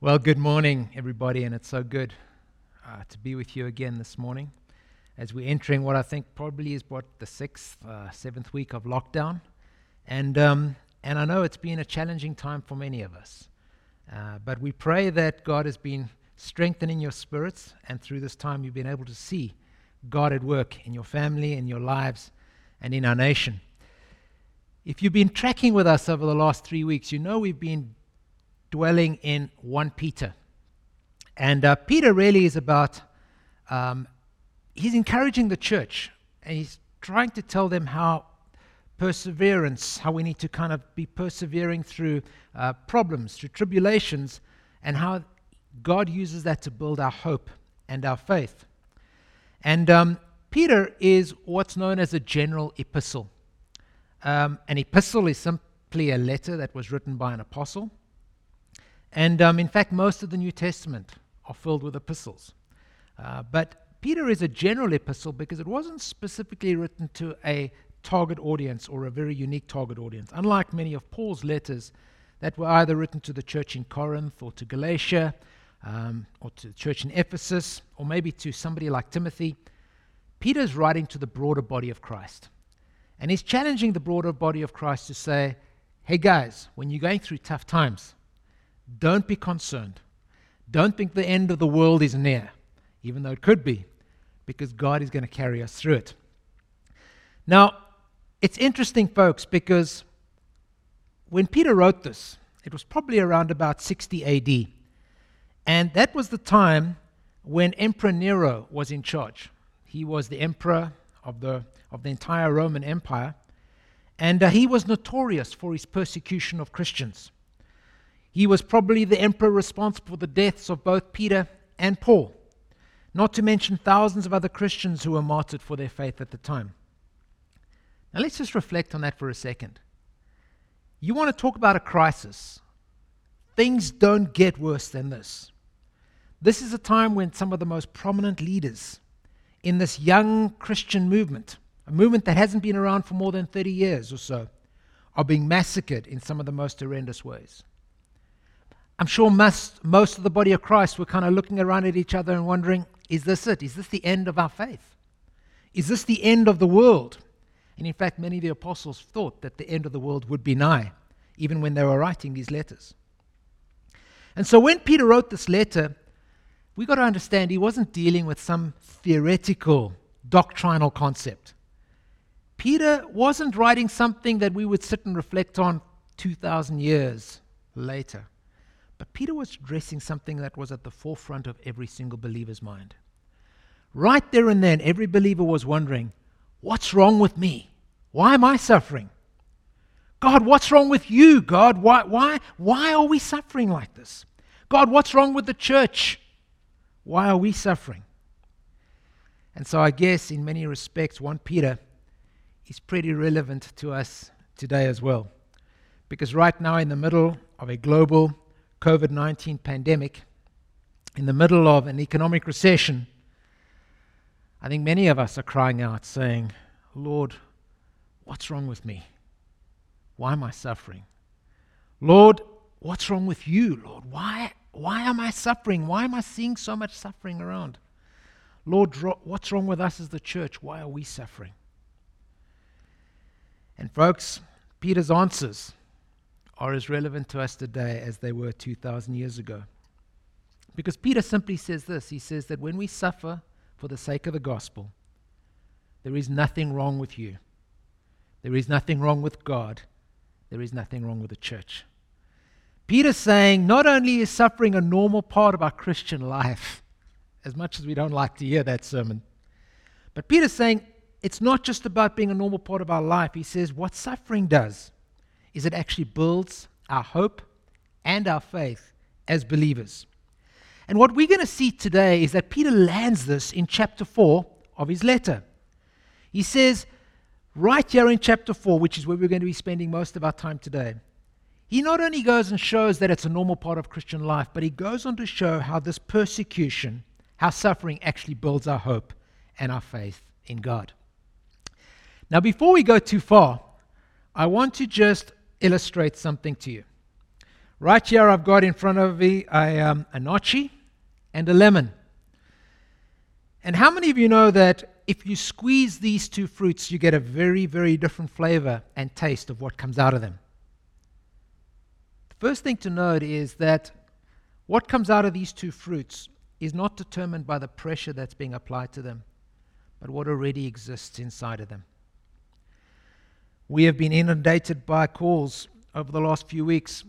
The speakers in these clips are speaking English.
Well, good morning, everybody, and it's so good uh, to be with you again this morning as we're entering what I think probably is what the sixth, uh, seventh week of lockdown, and um, and I know it's been a challenging time for many of us, uh, but we pray that God has been strengthening your spirits, and through this time you've been able to see God at work in your family, in your lives, and in our nation. If you've been tracking with us over the last three weeks, you know we've been dwelling in 1 Peter. And uh, Peter really is about, um, he's encouraging the church and he's trying to tell them how perseverance, how we need to kind of be persevering through uh, problems, through tribulations, and how God uses that to build our hope and our faith. And um, Peter is what's known as a general epistle. Um, an epistle is simply a letter that was written by an apostle. And um, in fact, most of the New Testament are filled with epistles. Uh, but Peter is a general epistle because it wasn't specifically written to a target audience or a very unique target audience, unlike many of Paul's letters that were either written to the church in Corinth or to Galatia um, or to the church in Ephesus or maybe to somebody like Timothy. Peter's writing to the broader body of Christ. And he's challenging the broader body of Christ to say, hey guys, when you're going through tough times, don't be concerned. Don't think the end of the world is near, even though it could be, because God is going to carry us through it. Now, it's interesting, folks, because when Peter wrote this, it was probably around about 60 AD. And that was the time when Emperor Nero was in charge. He was the emperor of the, of the entire Roman Empire, and uh, he was notorious for his persecution of Christians. He was probably the emperor responsible for the deaths of both Peter and Paul, not to mention thousands of other Christians who were martyred for their faith at the time. Now let's just reflect on that for a second. You want to talk about a crisis. Things don't get worse than this. This is a time when some of the most prominent leaders in this young Christian movement, a movement that hasn't been around for more than 30 years or so, are being massacred in some of the most horrendous ways. I'm sure most, most of the body of Christ were kind of looking around at each other and wondering, is this it? Is this the end of our faith? Is this the end of the world? And in fact, many of the apostles thought that the end of the world would be nigh, even when they were writing these letters. And so when Peter wrote this letter, we got to understand he wasn't dealing with some theoretical, doctrinal concept. Peter wasn't writing something that we would sit and reflect on 2,000 years later. But Peter was addressing something that was at the forefront of every single believer's mind. Right there and then, every believer was wondering, What's wrong with me? Why am I suffering? God, what's wrong with you? God, why, why, why are we suffering like this? God, what's wrong with the church? Why are we suffering? And so I guess in many respects, 1 Peter is pretty relevant to us today as well. Because right now, in the middle of a global COVID 19 pandemic, in the middle of an economic recession, I think many of us are crying out saying, Lord, what's wrong with me? Why am I suffering? Lord, what's wrong with you? Lord, why, why am I suffering? Why am I seeing so much suffering around? Lord, what's wrong with us as the church? Why are we suffering? And, folks, Peter's answers are as relevant to us today as they were 2,000 years ago. Because Peter simply says this he says that when we suffer for the sake of the gospel, there is nothing wrong with you. There is nothing wrong with God. There is nothing wrong with the church. Peter's saying not only is suffering a normal part of our Christian life, as much as we don't like to hear that sermon, but Peter's saying it's not just about being a normal part of our life. He says what suffering does is it actually builds our hope and our faith as believers. And what we're going to see today is that Peter lands this in chapter 4 of his letter. He says, right here in chapter 4, which is where we're going to be spending most of our time today, he not only goes and shows that it's a normal part of Christian life, but he goes on to show how this persecution, how suffering actually builds our hope and our faith in God. Now, before we go too far, I want to just illustrate something to you. Right here, I've got in front of me a, um, a and a lemon. And how many of you know that if you squeeze these two fruits, you get a very, very different flavor and taste of what comes out of them? The first thing to note is that what comes out of these two fruits is not determined by the pressure that's being applied to them, but what already exists inside of them. We have been inundated by calls over the last few weeks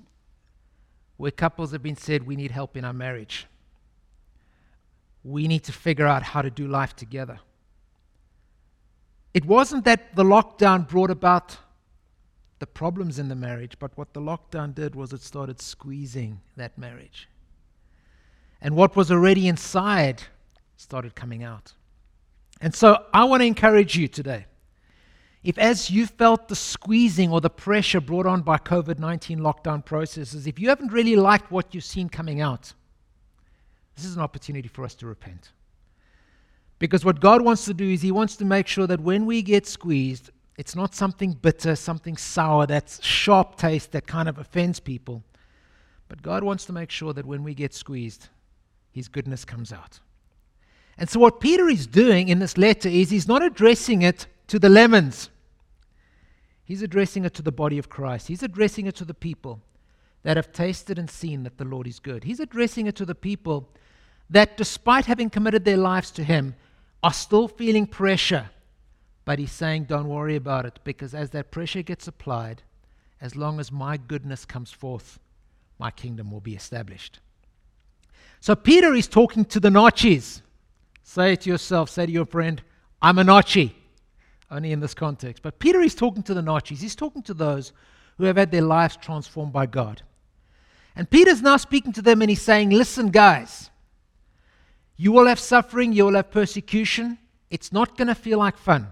where couples have been said, We need help in our marriage. We need to figure out how to do life together. It wasn't that the lockdown brought about the problems in the marriage, but what the lockdown did was it started squeezing that marriage. And what was already inside started coming out. And so I want to encourage you today. If, as you felt the squeezing or the pressure brought on by COVID 19 lockdown processes, if you haven't really liked what you've seen coming out, this is an opportunity for us to repent. Because what God wants to do is He wants to make sure that when we get squeezed, it's not something bitter, something sour, that's sharp taste that kind of offends people. But God wants to make sure that when we get squeezed, His goodness comes out. And so, what Peter is doing in this letter is he's not addressing it to the lemons, he's addressing it to the body of Christ. He's addressing it to the people that have tasted and seen that the Lord is good. He's addressing it to the people that, despite having committed their lives to Him, are still feeling pressure. But He's saying, Don't worry about it, because as that pressure gets applied, as long as my goodness comes forth, my kingdom will be established. So Peter is talking to the Naartjies. Say it to yourself, say to your friend, I'm a Naartjie. Only in this context. But Peter is talking to the Naartjies. He's talking to those who have had their lives transformed by God. And Peter's now speaking to them and he's saying, Listen, guys, you will have suffering, you will have persecution. It's not going to feel like fun.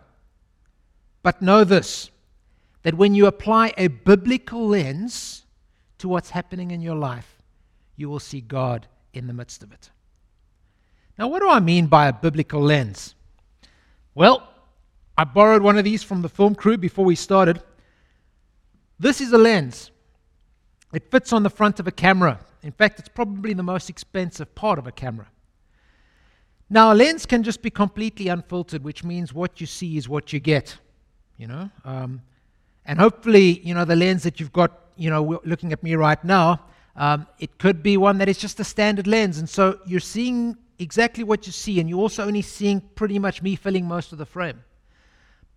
But know this that when you apply a biblical lens to what's happening in your life, you will see God in the midst of it. Now, what do I mean by a biblical lens? Well, I borrowed one of these from the film crew before we started. This is a lens. It fits on the front of a camera. In fact, it's probably the most expensive part of a camera. Now, a lens can just be completely unfiltered, which means what you see is what you get, you know. Um, and hopefully, you know, the lens that you've got, you know, looking at me right now, um, it could be one that is just a standard lens. And so you're seeing exactly what you see, and you're also only seeing pretty much me filling most of the frame.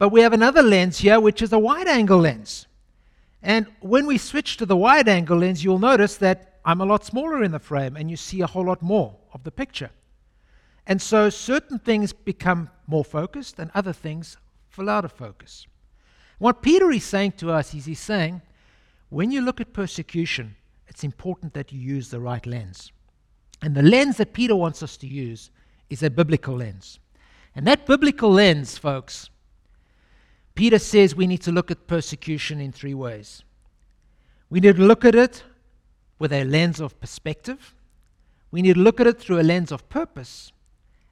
But we have another lens here, which is a wide angle lens. And when we switch to the wide angle lens, you'll notice that I'm a lot smaller in the frame, and you see a whole lot more of the picture. And so certain things become more focused, and other things fall out of focus. What Peter is saying to us is he's saying, when you look at persecution, it's important that you use the right lens. And the lens that Peter wants us to use is a biblical lens. And that biblical lens, folks, Peter says we need to look at persecution in three ways. We need to look at it with a lens of perspective, we need to look at it through a lens of purpose,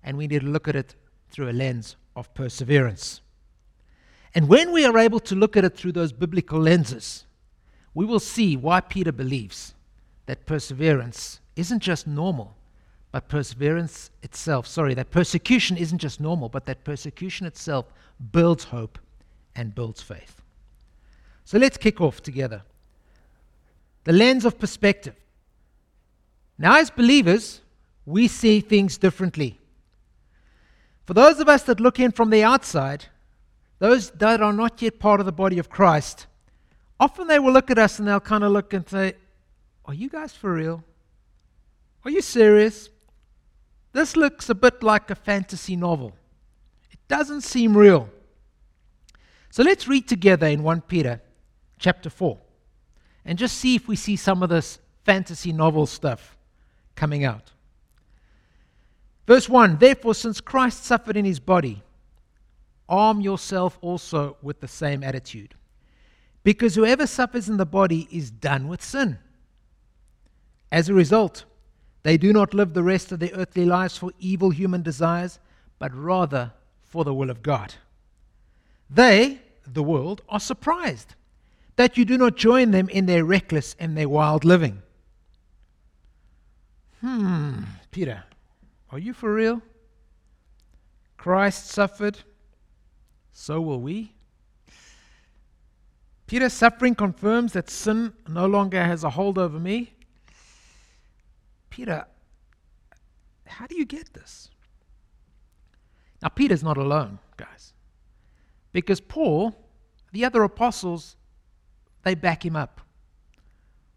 and we need to look at it through a lens of perseverance. And when we are able to look at it through those biblical lenses, we will see why Peter believes that perseverance isn't just normal, but perseverance itself, sorry, that persecution isn't just normal, but that persecution itself builds hope and builds faith. So let's kick off together. The lens of perspective. Now, as believers, we see things differently. For those of us that look in from the outside, those that are not yet part of the body of Christ, often they will look at us and they'll kind of look and say, Are you guys for real? Are you serious? This looks a bit like a fantasy novel. It doesn't seem real. So let's read together in 1 Peter chapter 4 and just see if we see some of this fantasy novel stuff coming out. Verse 1 Therefore, since Christ suffered in his body, arm yourself also with the same attitude. Because whoever suffers in the body is done with sin. As a result, they do not live the rest of their earthly lives for evil human desires, but rather for the will of God. They, the world, are surprised that you do not join them in their reckless and their wild living. Hmm, Peter, are you for real? Christ suffered, so will we. Peter's suffering confirms that sin no longer has a hold over me. Peter, how do you get this? Now, Peter's not alone, guys, because Paul, the other apostles, they back him up.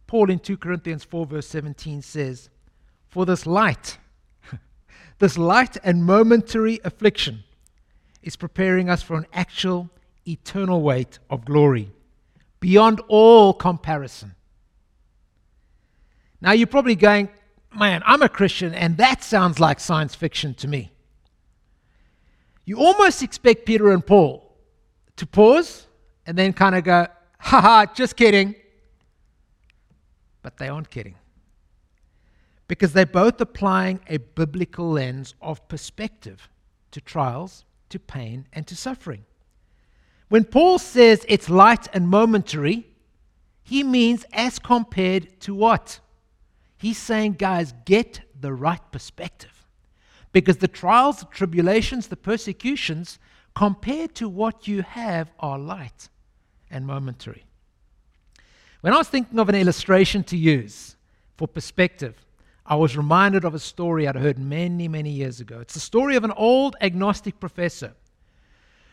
Paul in 2 Corinthians 4, verse 17 says, For this light, this light and momentary affliction is preparing us for an actual eternal weight of glory beyond all comparison. Now, you're probably going, man, I'm a Christian, and that sounds like science fiction to me. You almost expect Peter and Paul to pause and then kind of go, haha, just kidding. But they aren't kidding. Because they're both applying a biblical lens of perspective to trials, to pain, and to suffering. When Paul says it's light and momentary, he means as compared to what? He's saying, guys, get the right perspective. Because the trials, the tribulations, the persecutions, compared to what you have, are light and momentary. When I was thinking of an illustration to use for perspective, I was reminded of a story I'd heard many, many years ago. It's the story of an old agnostic professor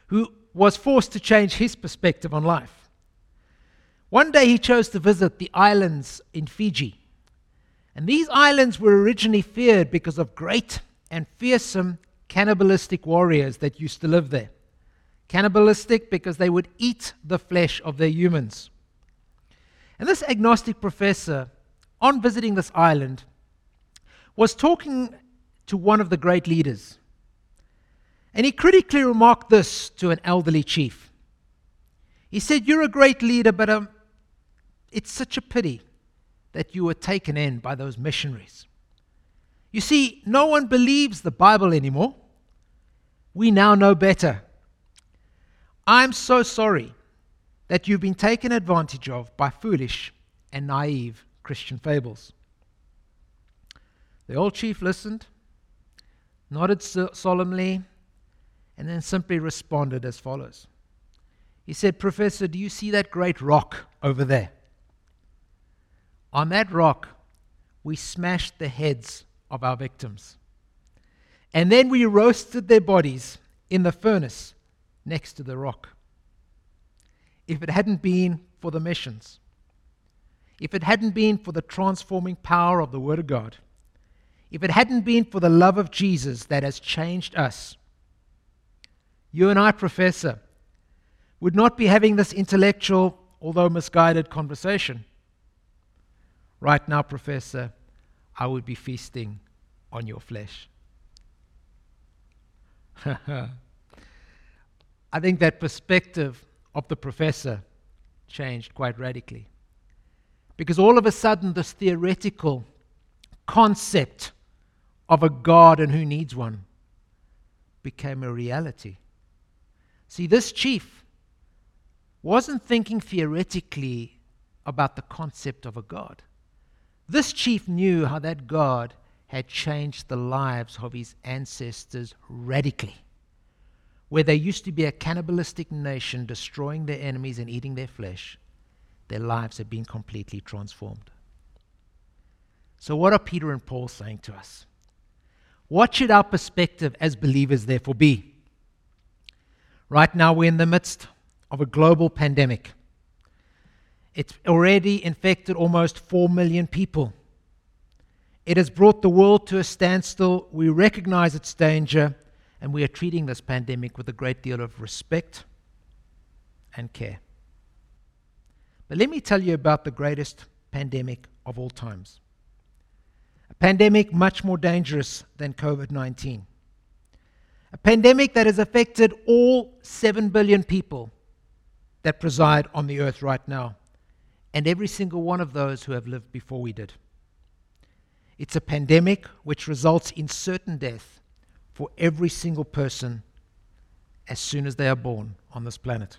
who was forced to change his perspective on life. One day he chose to visit the islands in Fiji. And these islands were originally feared because of great and fearsome cannibalistic warriors that used to live there. Cannibalistic because they would eat the flesh of their humans. And this agnostic professor, on visiting this island, was talking to one of the great leaders and he critically remarked this to an elderly chief. He said, You're a great leader, but um, it's such a pity that you were taken in by those missionaries. You see, no one believes the Bible anymore. We now know better. I'm so sorry that you've been taken advantage of by foolish and naive Christian fables. The old chief listened, nodded solemnly, and then simply responded as follows He said, Professor, do you see that great rock over there? On that rock, we smashed the heads of our victims. And then we roasted their bodies in the furnace next to the rock. If it hadn't been for the missions, if it hadn't been for the transforming power of the Word of God, if it hadn't been for the love of Jesus that has changed us, you and I, Professor, would not be having this intellectual, although misguided, conversation. Right now, Professor, I would be feasting on your flesh. I think that perspective of the professor changed quite radically. Because all of a sudden, this theoretical concept of a God and who needs one became a reality. See, this chief wasn't thinking theoretically about the concept of a God. This chief knew how that God had changed the lives of his ancestors radically. Where they used to be a cannibalistic nation destroying their enemies and eating their flesh, their lives had been completely transformed. So, what are Peter and Paul saying to us? What should our perspective as believers therefore be? Right now, we're in the midst of a global pandemic. It's already infected almost 4 million people. It has brought the world to a standstill. We recognize its danger, and we are treating this pandemic with a great deal of respect and care. But let me tell you about the greatest pandemic of all times. A pandemic much more dangerous than COVID 19 a pandemic that has affected all 7 billion people that preside on the earth right now, and every single one of those who have lived before we did. It's a pandemic which results in certain death for every single person as soon as they are born on this planet.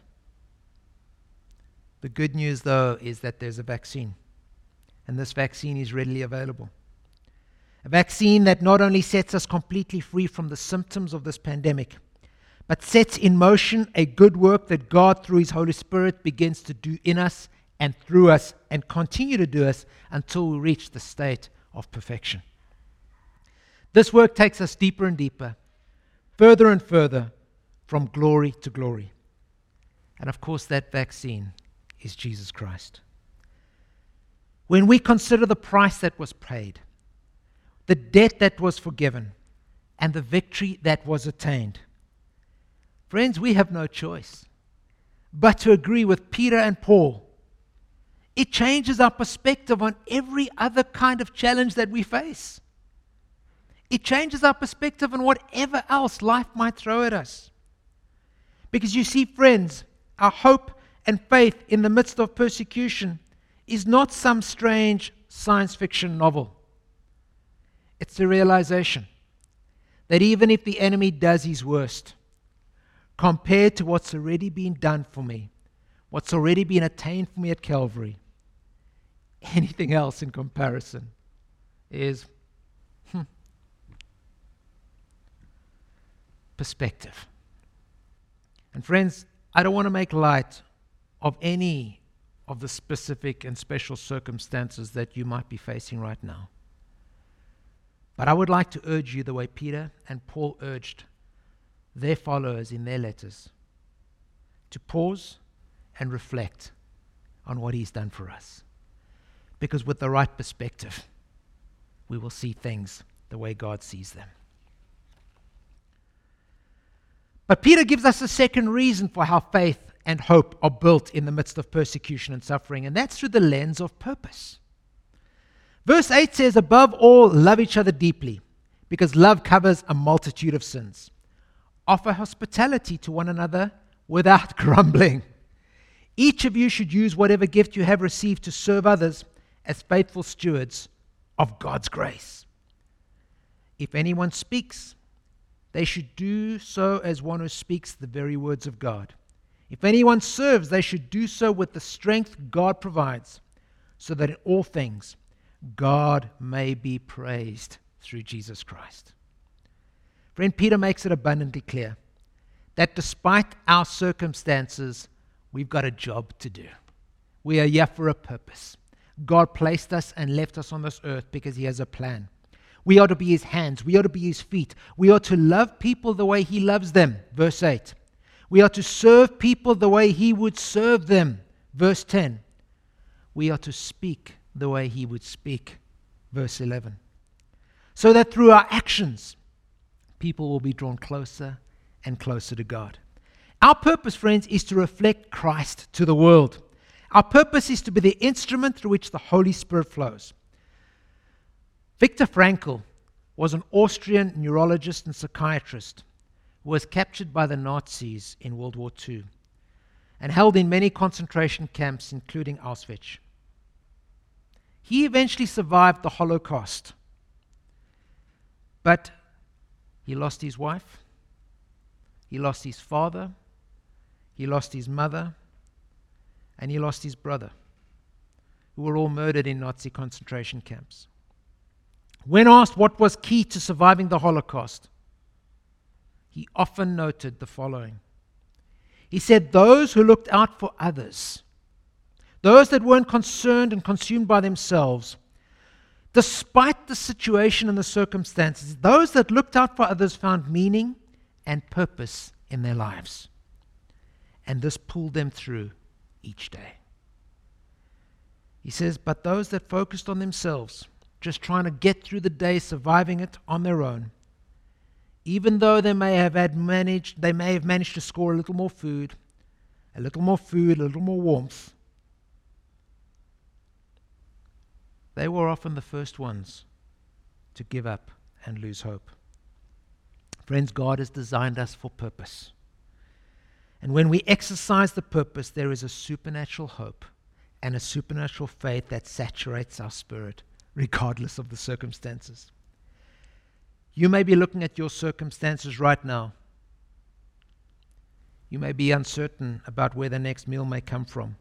The good news, though, is that there's a vaccine, and this vaccine is readily available. A vaccine that not only sets us completely free from the symptoms of this pandemic, but sets in motion a good work that God, through His Holy Spirit, begins to do in us and through us and continue to do us until we reach the state of perfection. This work takes us deeper and deeper, further and further, from glory to glory. And of course, that vaccine is Jesus Christ. When we consider the price that was paid, the debt that was forgiven, and the victory that was attained, friends, we have no choice but to agree with Peter and Paul. It changes our perspective on every other kind of challenge that we face. It changes our perspective on whatever else life might throw at us. Because you see, friends, our hope and faith in the midst of persecution is not some strange science fiction novel. It's the realization that even if the enemy does his worst, compared to what's already been done for me, what's already been attained for me at Calvary, anything else in comparison is hmm, perspective. And friends, I don't want to make light of any of the specific and special circumstances that you might be facing right now. But I would like to urge you the way Peter and Paul urged their followers in their letters to pause and reflect on what he's done for us. Because with the right perspective, we will see things the way God sees them. But Peter gives us a second reason for how faith and hope are built in the midst of persecution and suffering, and that's through the lens of purpose. Verse 8 says, Above all, love each other deeply, because love covers a multitude of sins. Offer hospitality to one another without grumbling. Each of you should use whatever gift you have received to serve others as faithful stewards of God's grace. If anyone speaks, they should do so as one who speaks the very words of God. If anyone serves, they should do so with the strength God provides, so that in all things God may be praised through Jesus Christ. Friend, Peter makes it abundantly clear that despite our circumstances, we've got a job to do. We are here for a purpose. God placed us and left us on this earth because He has a plan. We are to be his hands. We are to be his feet. We are to love people the way he loves them. Verse 8. We are to serve people the way he would serve them. Verse 10. We are to speak the way he would speak. Verse 11. So that through our actions, people will be drawn closer and closer to God. Our purpose, friends, is to reflect Christ to the world. Our purpose is to be the instrument through which the Holy Spirit flows. Viktor Frankl was an Austrian neurologist and psychiatrist who was captured by the Nazis in World War II and held in many concentration camps, including Auschwitz. He eventually survived the Holocaust, but he lost his wife, he lost his father, he lost his mother, and he lost his brother, who were all murdered in Nazi concentration camps. When asked what was key to surviving the Holocaust, he often noted the following. He said, Those who looked out for others, those that weren't concerned and consumed by themselves, despite the situation and the circumstances, those that looked out for others found meaning and purpose in their lives. And this pulled them through each day. He says, But those that focused on themselves, just trying to get through the day, surviving it on their own. Even though they may have had managed, they may have managed to score a little more food, a little more food, a little more warmth. They were often the first ones to give up and lose hope. Friends, God has designed us for purpose. And when we exercise the purpose, there is a supernatural hope and a supernatural faith that saturates our spirit regardless of the circumstances. You may be looking at your circumstances right now. You may be uncertain about where the next meal may come from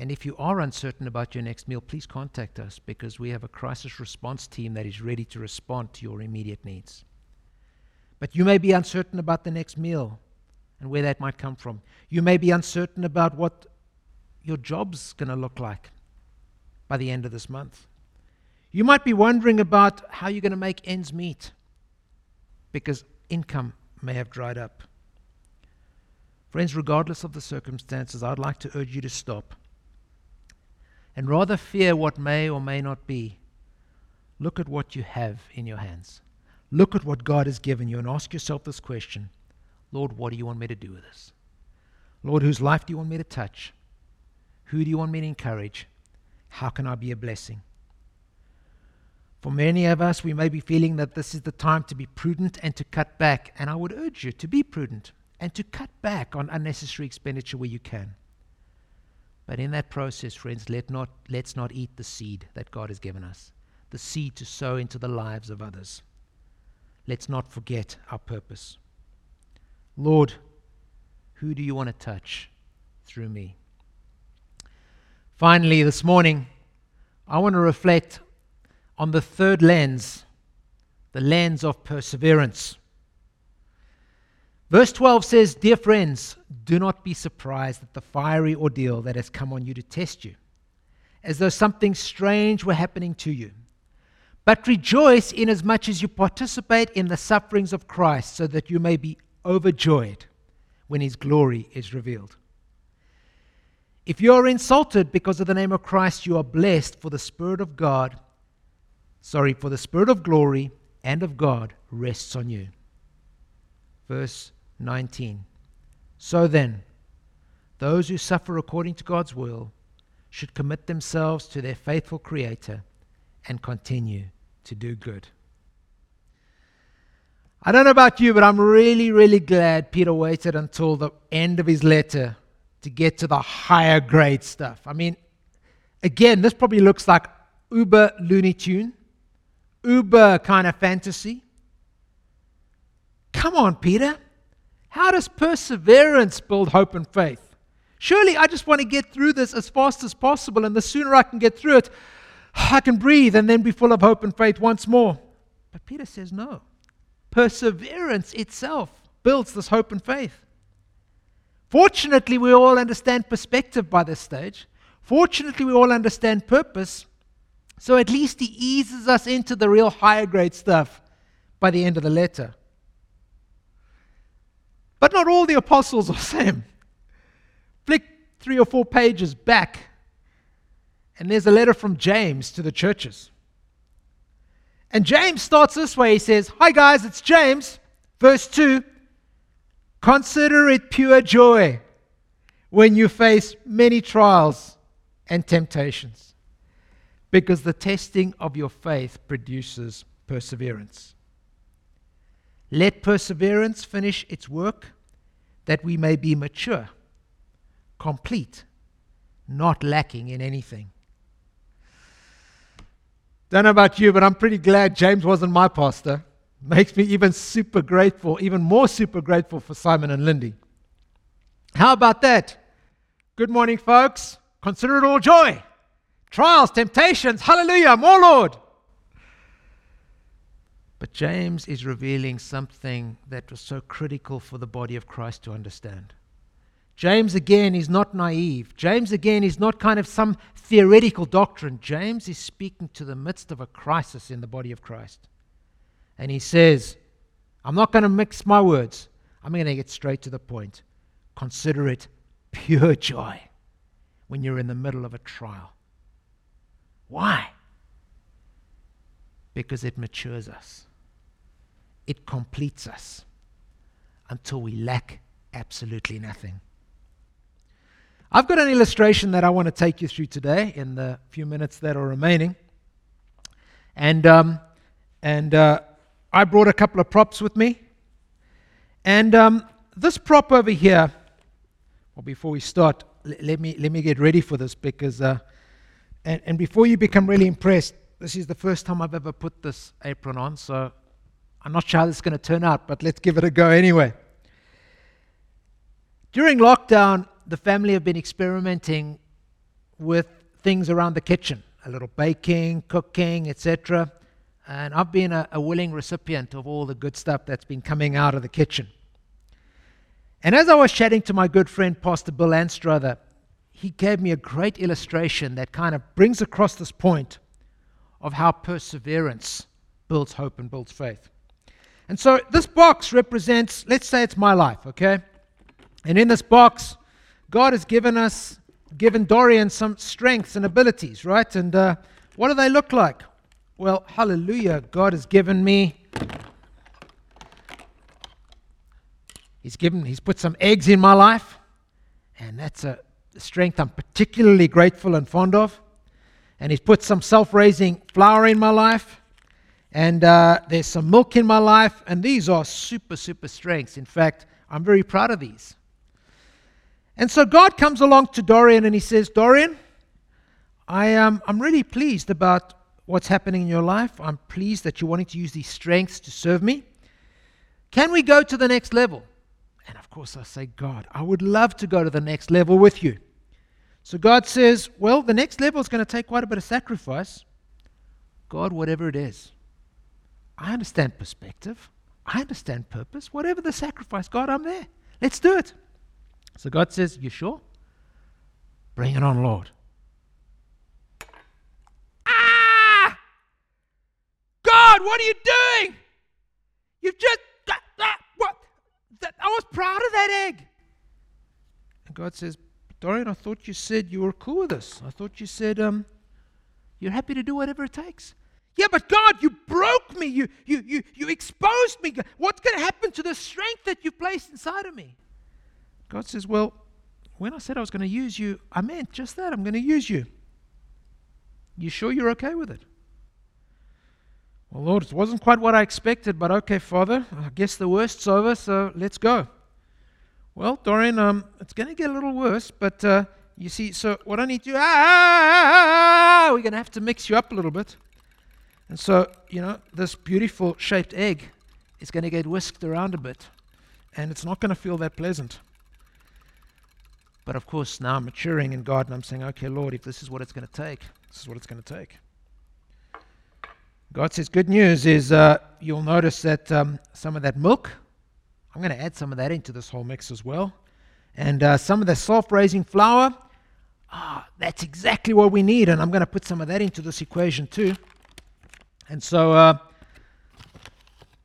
And if you are uncertain about your next meal, please contact us because we have a crisis response team that is ready to respond to your immediate needs. But you may be uncertain about the next meal and where that might come from. You may be uncertain about what your job's going to look like by the end of this month. You might be wondering about how you're going to make ends meet because income may have dried up. Friends, regardless of the circumstances, I'd like to urge you to stop and rather fear what may or may not be. Look at what you have in your hands. Look at what God has given you and ask yourself this question Lord, what do you want me to do with this? Lord, whose life do you want me to touch? Who do you want me to encourage? How can I be a blessing? For many of us, we may be feeling that this is the time to be prudent and to cut back. And I would urge you to be prudent and to cut back on unnecessary expenditure where you can. But in that process, friends, let not, let's not eat the seed that God has given us, the seed to sow into the lives of others. Let's not forget our purpose. Lord, who do you want to touch through me? Finally, this morning, I want to reflect on the third lens, the lens of perseverance. Verse 12 says, Dear friends, do not be surprised at the fiery ordeal that has come on you to test you, as though something strange were happening to you. But rejoice inasmuch as you participate in the sufferings of Christ, so that you may be overjoyed when his glory is revealed. If you are insulted because of the name of Christ, you are blessed, for the Spirit of God sorry, for the Spirit of glory and of God rests on you. Verse 19. So then, those who suffer according to God's will should commit themselves to their faithful Creator and continue to do good. I don't know about you, but I'm really, really glad Peter waited until the end of his letter to get to the higher grade stuff. I mean, again, this probably looks like uber Looney Tune uber kind of fantasy. Come on, Peter. How does perseverance build hope and faith? Surely I just want to get through this as fast as possible, and the sooner I can get through it, I can breathe and then be full of hope and faith once more. But Peter says no. Perseverance itself builds this hope and faith. Fortunately, we all understand perspective by this stage. Fortunately, we all understand purpose. So at least he eases us into the real higher grade stuff by the end of the letter. But not all the apostles are same. Flick three or four pages back, and there's a letter from James to the churches. And James starts this way He says, Hi guys, it's James. Verse 2 Consider it pure joy when you face many trials and temptations because the testing of your faith produces perseverance. Let perseverance finish its work, that we may be mature, complete, not lacking in anything. Don't know about you, but I'm pretty glad James wasn't my pastor. Makes me even super grateful, even more super grateful for Simon and Lindy. How about that? Good morning, folks. Consider it all joy trials, temptations. Hallelujah, more Lord. But James is revealing something that was so critical for the body of Christ to understand. James, again, is not naive. James, again, is not kind of some theoretical doctrine. James is speaking to the midst of a crisis in the body of Christ. And he says, I'm not going to mix my words, I'm going to get straight to the point. Consider it pure joy when you're in the middle of a trial. Why? Because it matures us, it completes us until we lack absolutely nothing. I've got an illustration that I want to take you through today in the few minutes that are remaining. And, um, and uh, I brought a couple of props with me. And um, this prop over here, well, before we start, l- let, me, let me get ready for this because uh, and, and before you become really impressed, this is the first time I've ever put this apron on, so I'm not sure how this is going to turn out, but let's give it a go anyway. During lockdown, the family have been experimenting with things around the kitchen, a little baking, cooking, etc. And I've been a, a willing recipient of all the good stuff that's been coming out of the kitchen. And as I was chatting to my good friend, Pastor Bill Anstruther, he gave me a great illustration that kind of brings across this point of how perseverance builds hope and builds faith. And so this box represents, let's say it's my life, okay? And in this box, God has given us, given Dorian some strengths and abilities, right? And uh, what do they look like? Well, hallelujah, God has given me He's given, he's put some eggs in my life, and that's a strength I'm particularly grateful and fond of. And he's put some self raising flour in my life, and uh, there's some milk in my life, and these are super, super strengths. In fact, I'm very proud of these. And so God comes along to Dorian and he says, Dorian, I am, I'm really pleased about what's happening in your life. I'm pleased that you're wanting to use these strengths to serve me. Can we go to the next level? And of course, I say, God, I would love to go to the next level with you. So God says, Well, the next level is going to take quite a bit of sacrifice. God, whatever it is, I understand perspective. I understand purpose. Whatever the sacrifice, God, I'm there. Let's do it. So God says, You sure? Bring it on, Lord. Ah! God, what are you doing? You've just that What? I was proud of that egg. And God says, Dorian, I thought you said you were cool with this. I thought you said um, you're happy to do whatever it takes. Yeah, but God, you broke me. You, you, you, you exposed me. What's going to happen to the strength that you placed inside of me? God says, Well, when I said I was going to use you, I meant just that. I'm going to use you. You sure you're okay with it? Well, Lord, it wasn't quite what I expected, but okay, Father, I guess the worst's over, so let's go. Well, Dorian, um, it's going to get a little worse, but uh, you see, so what I need to do, ah, ah, ah, we're going to have to mix you up a little bit. And so, you know, this beautiful shaped egg is going to get whisked around a bit, and it's not going to feel that pleasant. But of course, now I'm maturing in God, and I'm saying, okay, Lord, if this is what it's going to take, this is what it's going to take. God says, good news is uh, you'll notice that um, some of that milk, I'm going to add some of that into this whole mix as well. And uh, some of the self raising flour, ah, that's exactly what we need. And I'm going to put some of that into this equation too. And so, uh,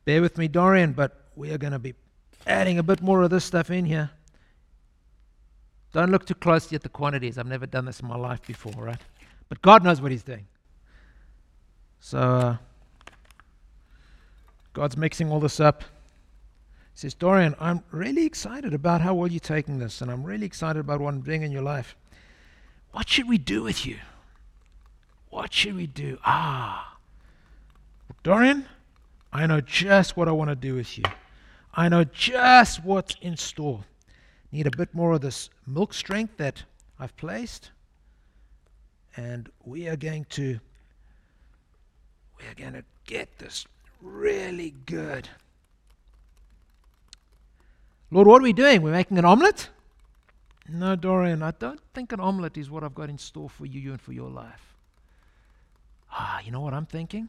bear with me, Dorian, but we are going to be adding a bit more of this stuff in here. Don't look too closely at the quantities. I've never done this in my life before, right? But God knows what He's doing. So uh, God's mixing all this up. He says, Dorian, I'm really excited about how well you're taking this, and I'm really excited about what I'm doing in your life. What should we do with you? What should we do? Ah, Dorian, I know just what I want to do with you. I know just what's in store. Need a bit more of this milk strength that I've placed. And we are going to we're going to get this really good. Lord, what are we doing? We're making an omelette? No, Dorian, I don't think an omelette is what I've got in store for you and for your life. Ah, you know what I'm thinking?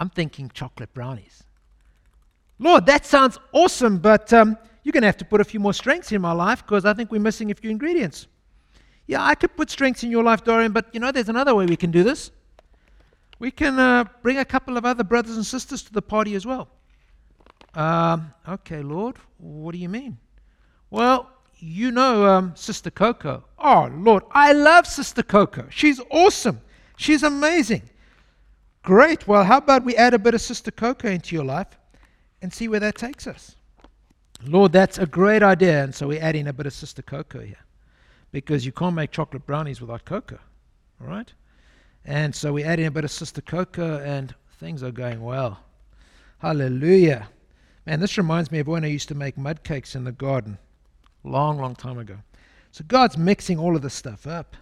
I'm thinking chocolate brownies. Lord, that sounds awesome, but um, you're going to have to put a few more strengths in my life because I think we're missing a few ingredients. Yeah, I could put strengths in your life, Dorian, but you know, there's another way we can do this. We can uh, bring a couple of other brothers and sisters to the party as well. Um, okay, Lord, what do you mean? Well, you know um, Sister Coco. Oh, Lord, I love Sister Coco. She's awesome. She's amazing. Great. Well, how about we add a bit of Sister Coco into your life and see where that takes us? Lord, that's a great idea. And so we're adding a bit of Sister Cocoa here because you can't make chocolate brownies without cocoa. All right? And so we add in a bit of Sister Cocoa and things are going well. Hallelujah. Man, this reminds me of when I used to make mud cakes in the garden, long, long time ago. So God's mixing all of this stuff up.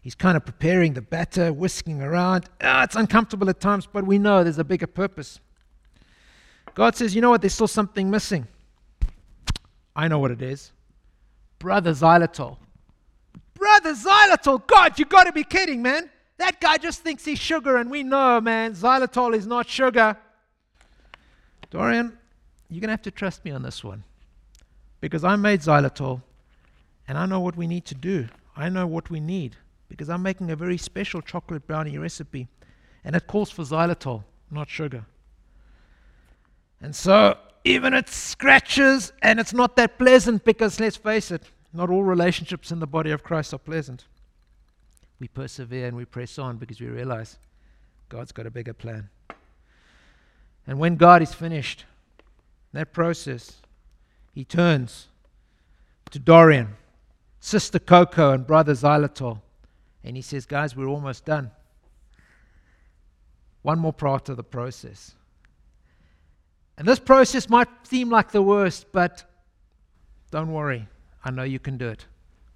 He's kind of preparing the batter, whisking around. Ah, it's uncomfortable at times, but we know there's a bigger purpose. God says, you know what? There's still something missing. I know what it is. Brother xylitol. Brother xylitol. God, you got to be kidding, man. That guy just thinks he's sugar, and we know, man, xylitol is not sugar. Dorian, you're going to have to trust me on this one because I made xylitol and I know what we need to do. I know what we need because I'm making a very special chocolate brownie recipe and it calls for xylitol, not sugar. And so, even it scratches and it's not that pleasant because let's face it, not all relationships in the body of Christ are pleasant. We persevere and we press on because we realize God's got a bigger plan. And when God is finished, that process, he turns to Dorian, Sister Coco, and Brother Xylitol, and he says, Guys, we're almost done. One more part of the process. And this process might seem like the worst, but don't worry. I know you can do it.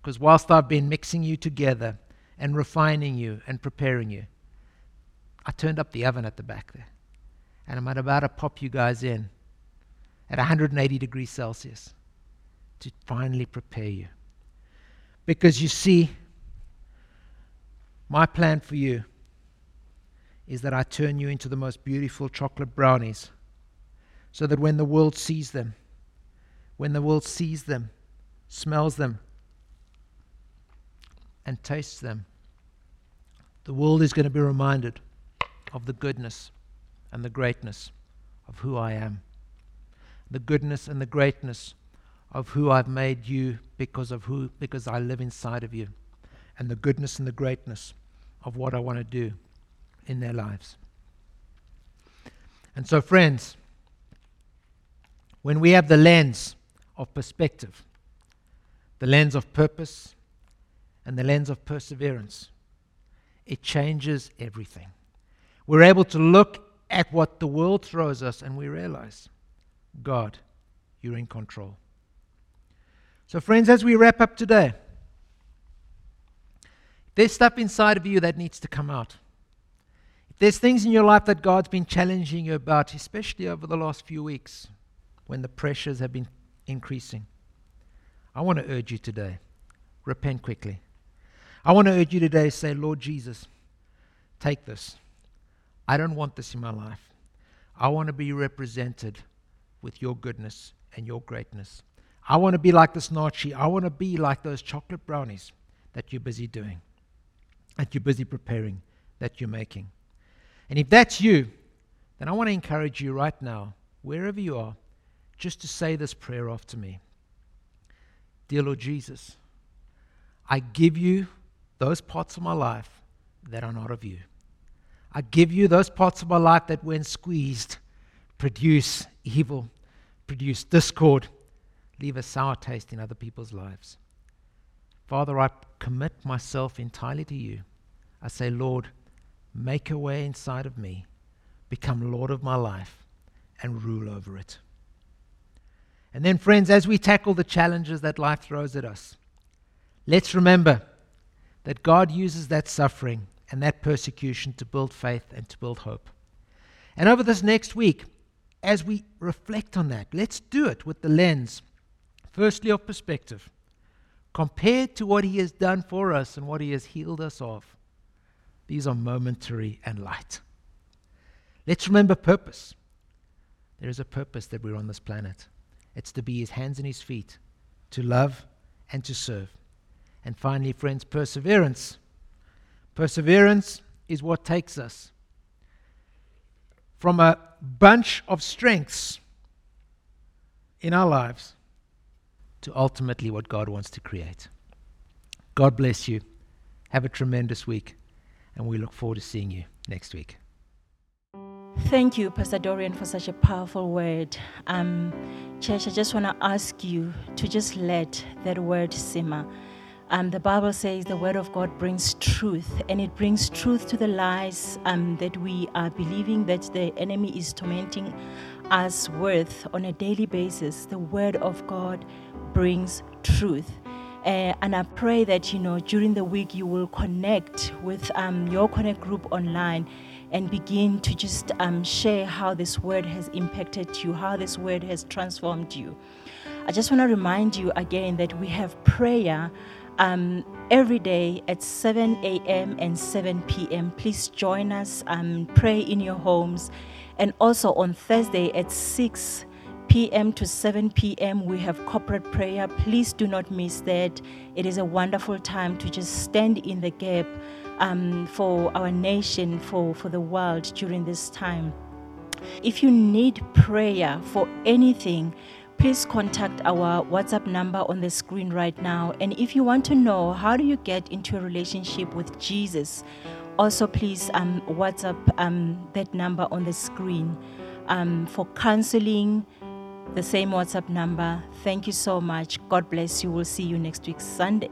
Because whilst I've been mixing you together and refining you and preparing you, I turned up the oven at the back there. And I'm about to pop you guys in at 180 degrees Celsius to finally prepare you. Because you see, my plan for you is that I turn you into the most beautiful chocolate brownies so that when the world sees them, when the world sees them, smells them, and tastes them, the world is going to be reminded of the goodness and the greatness of who I am. The goodness and the greatness of who I've made you because of who because I live inside of you. And the goodness and the greatness of what I want to do in their lives. And so friends, when we have the lens of perspective, the lens of purpose, and the lens of perseverance, it changes everything. We're able to look at what the world throws us and we realize, God, you're in control. So, friends, as we wrap up today, there's stuff inside of you that needs to come out. If there's things in your life that God's been challenging you about, especially over the last few weeks, when the pressures have been increasing. I want to urge you today repent quickly. I want to urge you today to say, Lord Jesus, take this. I don't want this in my life. I want to be represented with your goodness and your greatness. I want to be like this Naartjie. I want to be like those chocolate brownies that you're busy doing, that you're busy preparing, that you're making. And if that's you, then I want to encourage you right now, wherever you are, just to say this prayer after me Dear Lord Jesus, I give you those parts of my life that are not of you. I give you those parts of my life that, when squeezed, produce evil, produce discord, leave a sour taste in other people's lives. Father, I commit myself entirely to you. I say, Lord, make a way inside of me, become Lord of my life, and rule over it. And then, friends, as we tackle the challenges that life throws at us, let's remember that God uses that suffering and that persecution to build faith and to build hope. And over this next week, as we reflect on that, let's do it with the lens, firstly, of perspective, compared to what He has done for us and what He has healed us of. These are momentary and light. Let's remember purpose. There is a purpose that we're on this planet. It's to be his hands and his feet, to love and to serve. And finally, friends, perseverance. Perseverance is what takes us from a bunch of strengths in our lives to ultimately what God wants to create. God bless you. Have a tremendous week, and we look forward to seeing you next week. Thank you, Pastor Dorian, for such a powerful word. Um, church, I just want to ask you to just let that word simmer. Um, the Bible says the word of God brings truth, and it brings truth to the lies um, that we are believing that the enemy is tormenting us with on a daily basis. The word of God brings truth. Uh, and I pray that you know during the week you will connect with um, your connect group online and begin to just um, share how this word has impacted you, how this word has transformed you. I just want to remind you again that we have prayer um, every day at 7 a.m. and 7 p.m. Please join us, um, pray in your homes. And also on Thursday at 6 p.m. to 7 p.m., we have corporate prayer. Please do not miss that. It is a wonderful time to just stand in the gap um, for our nation, for, for the world during this time. If you need prayer for anything, please contact our WhatsApp number on the screen right now. And if you want to know how do you get into a relationship with Jesus, also please um, WhatsApp um, that number on the screen. Um, for counseling, the same WhatsApp number. Thank you so much. God bless you. We'll see you next week, Sunday.